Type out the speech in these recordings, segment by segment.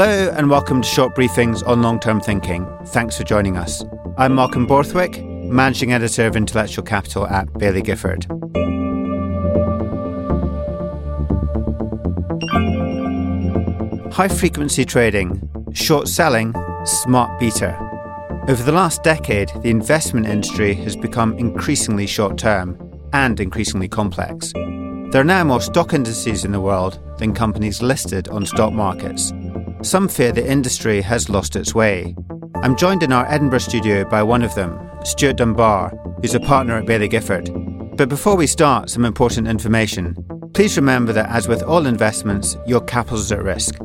Hello and welcome to short briefings on long term thinking. Thanks for joining us. I'm Malcolm Borthwick, Managing Editor of Intellectual Capital at Baillie Gifford. High frequency trading, short selling, smart beta. Over the last decade, the investment industry has become increasingly short term and increasingly complex. There are now more stock indices in the world than companies listed on stock markets. Some fear the industry has lost its way. I'm joined in our Edinburgh studio by one of them, Stuart Dunbar, who's a partner at Baillie Gifford. But before we start, some important information. Please remember that, as with all investments, your capital is at risk.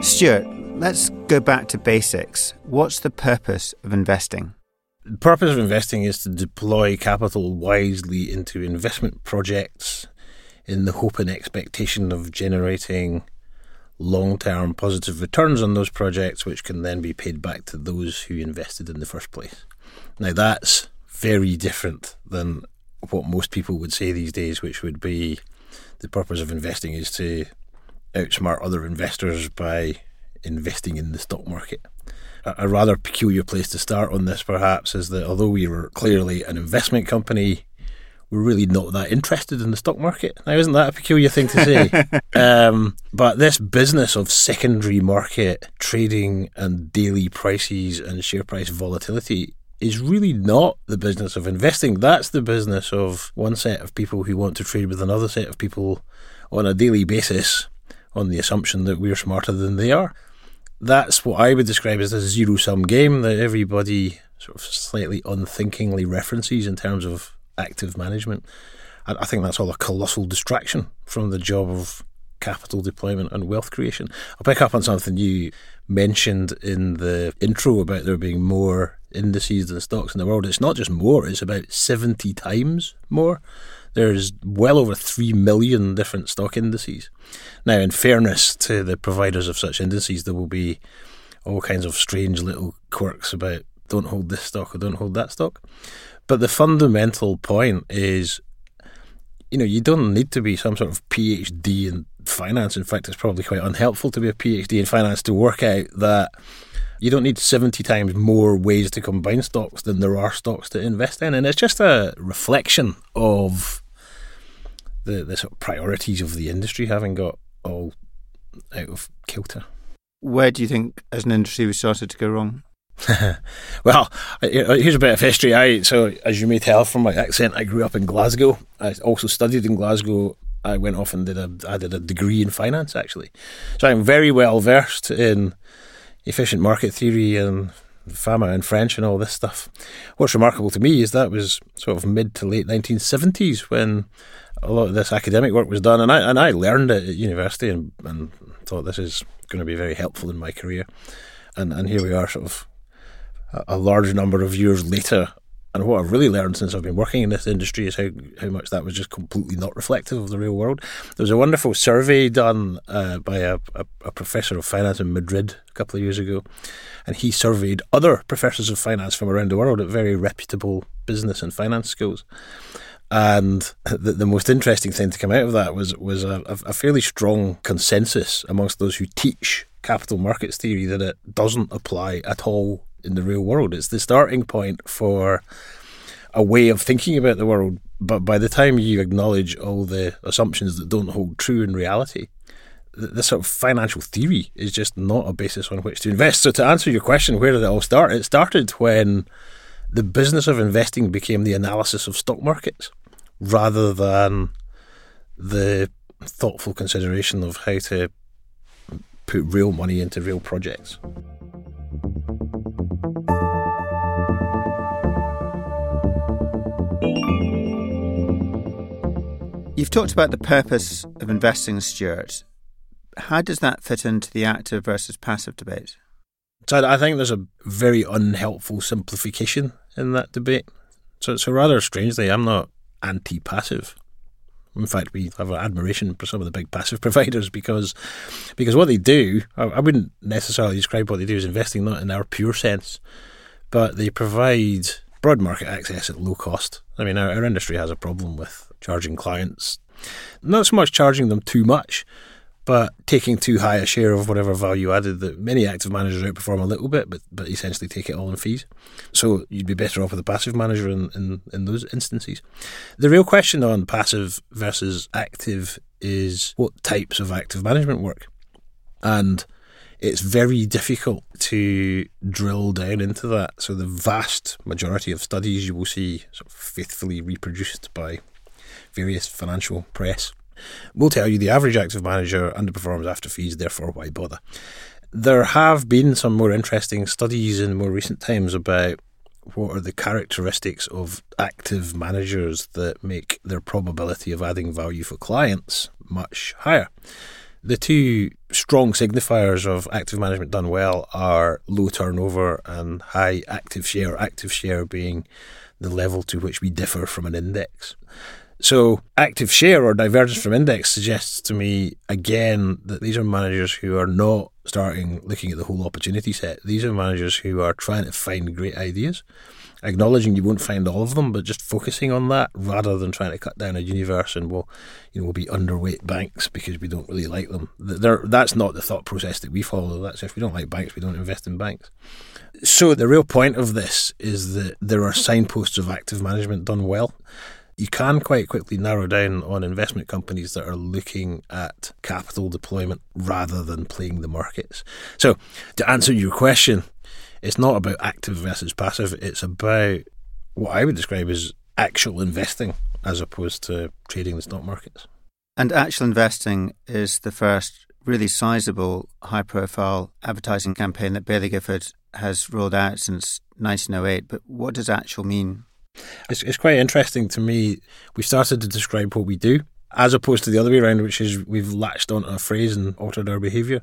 Stuart, let's go back to basics. What's the purpose of investing? The purpose of investing is to deploy capital wisely into investment projects in the hope and expectation of generating long term positive returns on those projects, which can then be paid back to those who invested in the first place. Now, that's very different than what most people would say these days, which would be the purpose of investing is to outsmart other investors by investing in the stock market. A, rather peculiar place to start on this, perhaps, is that although we were clearly an investment company, we're really not that interested in the stock market. Now, isn't that a peculiar thing to say? um, but this business of secondary market trading and daily prices and share price volatility is really not the business of investing. That's the business of one set of people who want to trade with another set of people on a daily basis on the assumption that we're smarter than they are. That's what I would describe as a zero sum game that everybody sort of slightly unthinkingly references in terms of active management. I think that's all a colossal distraction from the job of capital deployment and wealth creation. I'll pick up on something you mentioned in the intro about there being more indices than stocks in the world. It's not just more, it's about 70 times more. There's well over 3 million different stock indices. Now, in fairness to the providers of such indices, there will be all kinds of strange little quirks about don't hold this stock or don't hold that stock. But the fundamental point is, you know, you don't need to be some sort of PhD in finance. In fact, it's probably quite unhelpful to be a PhD in finance to work out that you don't need 70 times more ways to combine stocks than there are stocks to invest in. And it's just a reflection of the, the sort of priorities of the industry having got all out of kilter. Where do you think, as an industry, we started to go wrong? well, here's a bit of history. I so as you may tell from my accent, I grew up in Glasgow. I also studied in Glasgow. I went off and did a I did a degree in finance actually, so I'm very well versed in efficient market theory and FAMA and French and all this stuff. What's remarkable to me is that was sort of mid to late 1970s when a lot of this academic work was done, and I and I learned it at university and, and thought this is going to be very helpful in my career. And and here we are, sort of a large number of years later. And what I've really learned since I've been working in this industry is how, how much that was just completely not reflective of the real world. There was a wonderful survey done uh, by a, a, a, professor of finance in Madrid a couple of years ago, and he surveyed other professors of finance from around the world at very reputable business and finance schools. And the, the most interesting thing to come out of that was was a, a fairly strong consensus amongst those who teach capital markets theory that it doesn't apply at all in the real world. It's the starting point for a way of thinking about the world. But by the time you acknowledge all the assumptions that don't hold true in reality, this sort of financial theory is just not a basis on which to invest. So, to answer your question, where did it all start? It started when the business of investing became the analysis of stock markets rather than the thoughtful consideration of how to put real money into real projects. You've talked about the purpose of investing, Stuart. How does that fit into the active versus passive debate? So I think there's a very unhelpful simplification in that debate. So, so rather strangely, I'm not anti-passive. In fact, we have admiration for some of the big passive providers because because what they do, I, I wouldn't necessarily describe what they do as investing, not in our pure sense, but they provide broad market access at low cost. I mean, our, our industry has a problem with charging clients, not so much charging them too much, but taking too high a share of whatever value added that many active managers outperform a little bit, but but essentially take it all in fees. So you'd be better off with a passive manager in, in, in those instances. The real question on passive versus active is what types of active management work. And it's very difficult to drill down into that. So the vast majority of studies you will see sort of faithfully reproduced by various financial press will tell you the average active manager underperforms after fees, therefore, why bother? There have been some more interesting studies in more recent times about what are the characteristics of active managers that make their probability of adding value for clients much higher. The two strong signifiers of active management done well are low turnover and high active share, active share being the level to which we differ from an index. So, active share or divergence from index suggests to me again that these are managers who are not starting looking at the whole opportunity set. These are managers who are trying to find great ideas, acknowledging you won't find all of them, but just focusing on that rather than trying to cut down a universe and we'll, you know, we'll be underweight banks because we don't really like them. They're, that's not the thought process that we follow. That's if we don't like banks, we don't invest in banks. So the real point of this is that there are signposts of active management done well you can quite quickly narrow down on investment companies that are looking at capital deployment rather than playing the markets. So, to answer your question, it's not about active versus passive, it's about what I would describe as actual investing as opposed to trading the stock markets. And actual investing is the first really sizable, high profile advertising campaign that Baillie Gifford has rolled out since 1908. But what does actual mean? It's, it's quite interesting to me. We started to describe what we do as opposed to the other way around, which is we've latched onto a phrase and altered our behaviour.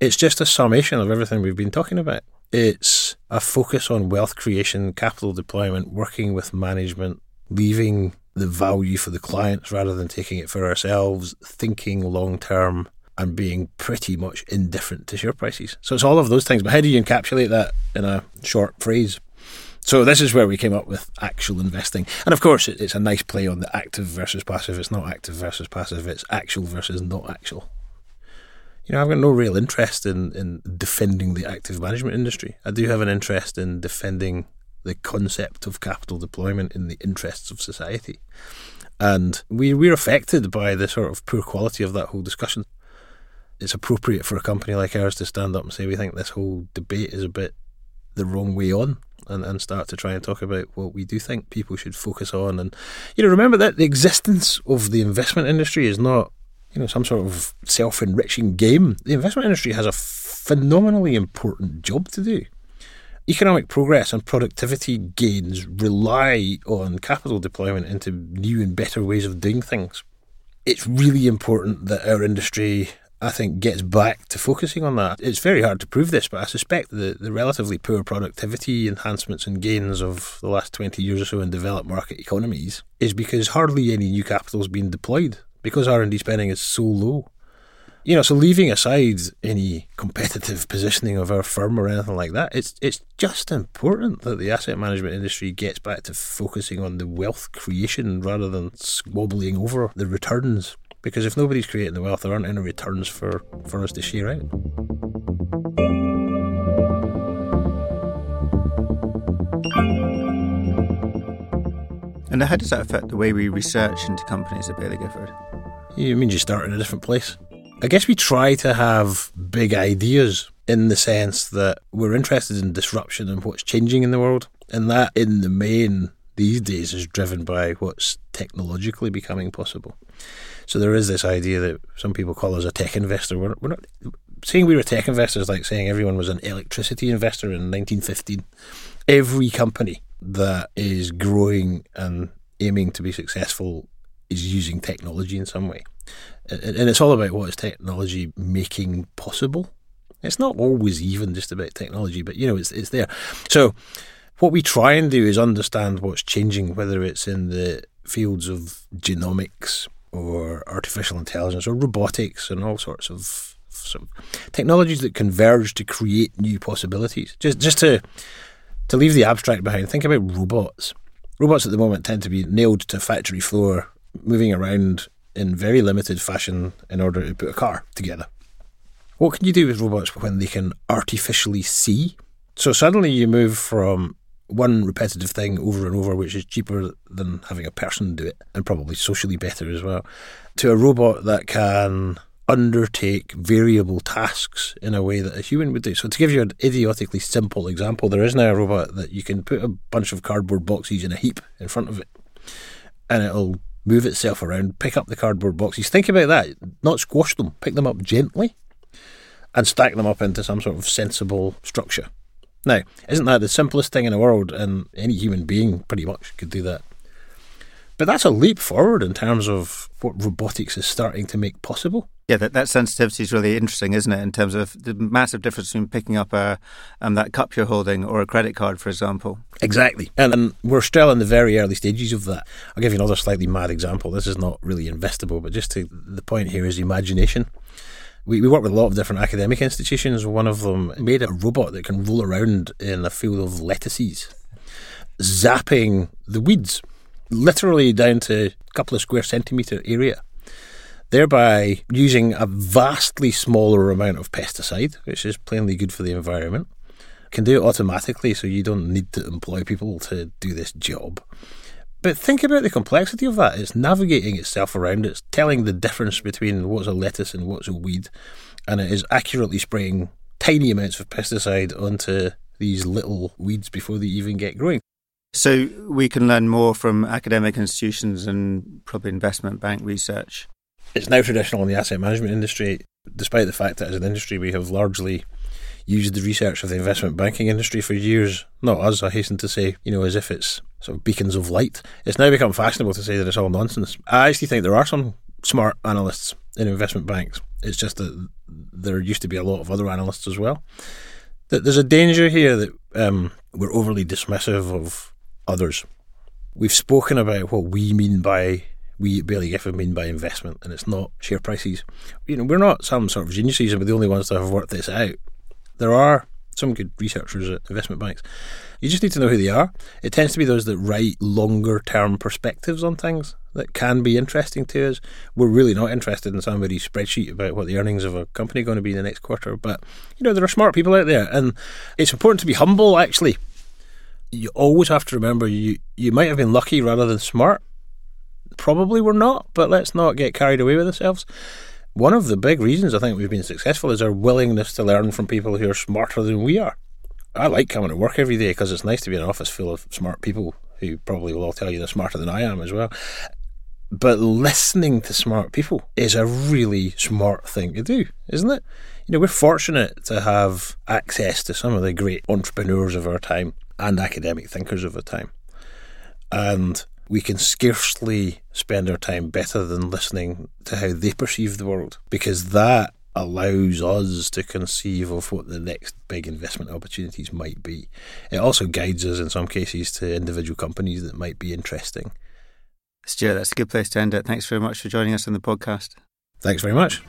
It's just a summation of everything we've been talking about. It's a focus on wealth creation, capital deployment, working with management, leaving the value for the clients rather than taking it for ourselves, thinking long term, and being pretty much indifferent to share prices. So it's all of those things. But how do you encapsulate that in a short phrase? So this is where we came up with actual investing, and of course, it's a nice play on the active versus passive. It's not active versus passive. It's actual versus not actual. You know, I've got no real interest in in defending the active management industry. I do have an interest in defending the concept of capital deployment in the interests of society, and we we're affected by the sort of poor quality of that whole discussion. It's appropriate for a company like ours to stand up and say we think this whole debate is a bit the wrong way on and, and start to try and talk about what we do think people should focus on. And, you know, remember that the existence of the investment industry is not, you know, some sort of self enriching game. The investment industry has a phenomenally important job to do. Economic progress and productivity gains rely on capital deployment into new and better ways of doing things. It's really important that our industry I think, gets back to focusing on that. It's very hard to prove this, but I suspect the, the relatively poor productivity enhancements and gains of the last 20 years or so in developed market economies is because hardly any new capital is being deployed because R&D spending is so low. You know, so leaving aside any competitive positioning of our firm or anything like that, it's it's just important that the asset management industry gets back to focusing on the wealth creation rather than squabbling over the returns. Because if nobody's creating the wealth, there aren't any returns for, for us to share out. And how does that affect the way we research into companies at Baillie Gifford? It means you start in a different place. I guess we try to have big ideas in the sense that we're interested in disruption and what's changing in the world. And that, in the main, these days is driven by what's technologically becoming possible. So there is this idea that some people call us a tech investor. We're, we're not saying we were tech investors like saying everyone was an electricity investor in 1915. Every company that is growing and aiming to be successful is using technology in some way. And it's all about what is technology making possible. It's not always even just about technology, but you know, it's it's there. So what we try and do is understand what's changing, whether it's in the fields of genomics, or artificial intelligence or robotics and all sorts of, sort of technologies that converge to create new possibilities. Just just to to leave the abstract behind, think about robots. Robots at the moment tend to be nailed to factory floor, moving around in very limited fashion in order to put a car together. What can you do with robots when they can artificially see? So suddenly you move from one repetitive thing over and over, which is cheaper than having a person do it and probably socially better as well, to a robot that can undertake variable tasks in a way that a human would do. So, to give you an idiotically simple example, there is now a robot that you can put a bunch of cardboard boxes in a heap in front of it, and it'll move itself around, pick up the cardboard boxes. Think about that, not squash them, pick them up gently, and stack them up into some sort of sensible structure. Now, isn't that the simplest thing in the world? And any human being pretty much could do that. But that's a leap forward in terms of what robotics is starting to make possible. Yeah, that, that sensitivity is really interesting, isn't it? In terms of the massive difference between picking up a um, that cup you're holding or a credit card, for example. Exactly, and, and we're still in the very early stages of that. I'll give you another slightly mad example. This is not really investable, but just to, the point here is imagination. We, we work with a lot of different academic institutions. One of them made a robot that can roll around in a field of lettuces, zapping the weeds, literally down to a couple of square centimetre area thereby using a vastly smaller amount of pesticide, which is plainly good for the environment. Can do it automatically, so you don't need to employ people to do this job. But think about the complexity of that. It's navigating itself around, it's telling the difference between what's a lettuce and what's a weed, and it is accurately spraying tiny amounts of pesticide onto these little weeds before they even get growing. So we can learn more from academic institutions and probably investment bank research. It's now traditional in the asset management industry, despite the fact that as an industry we have largely used the research of the investment banking industry for years. Not us, I hasten to say, you know, as if it's sort of beacons of light. It's now become fashionable to say that it's all nonsense. I actually think there are some smart analysts in investment banks. It's just that there used to be a lot of other analysts as well. That there's a danger here that um, we're overly dismissive of others. We've spoken about what we mean by we barely ever mean by investment, and it's not share prices. You know, we're not some sort of geniuses, and we're the only ones that have worked this out. There are some good researchers at investment banks. You just need to know who they are. It tends to be those that write longer term perspectives on things that can be interesting to us. We're really not interested in somebody's spreadsheet about what the earnings of a company are going to be in the next quarter. But, you know, there are smart people out there, and it's important to be humble, actually. You always have to remember you, you might have been lucky rather than smart probably we're not, but let's not get carried away with ourselves. One of the big reasons I think we've been successful is our willingness to learn from people who are smarter than we are. I like coming to work every day because it's nice to be in an office full of smart people who probably will all tell you they're smarter than I am as well. But listening to smart people is a really smart thing to do, isn't it? You know, we're fortunate to have access to some of the great entrepreneurs of our time and academic thinkers of our time. And we can scarcely spend our time better than listening to how they perceive the world because that allows us to conceive of what the next big investment opportunities might be. It also guides us in some cases to individual companies that might be interesting. Stuart, that's a good place to end it. Thanks very much for joining us on the podcast. Thanks very much.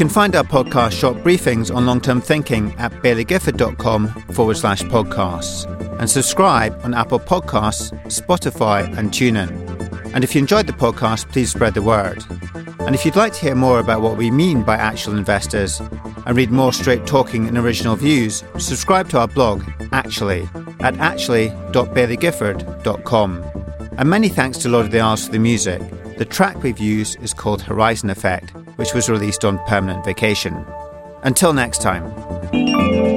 You can find our podcast short briefings on long term thinking at bailliegifford.com forward slash podcasts and subscribe on Apple Podcasts, Spotify, and TuneIn. And if you enjoyed the podcast, please spread the word. And if you'd like to hear more about what we mean by actual investors and read more straight talking and original views, subscribe to our blog, Actually, at actually.bailliegifford.com. And many thanks to Lord of the Isles for the music. The track we've used is called Horizon Effect, which was released on permanent vacation. Until next time.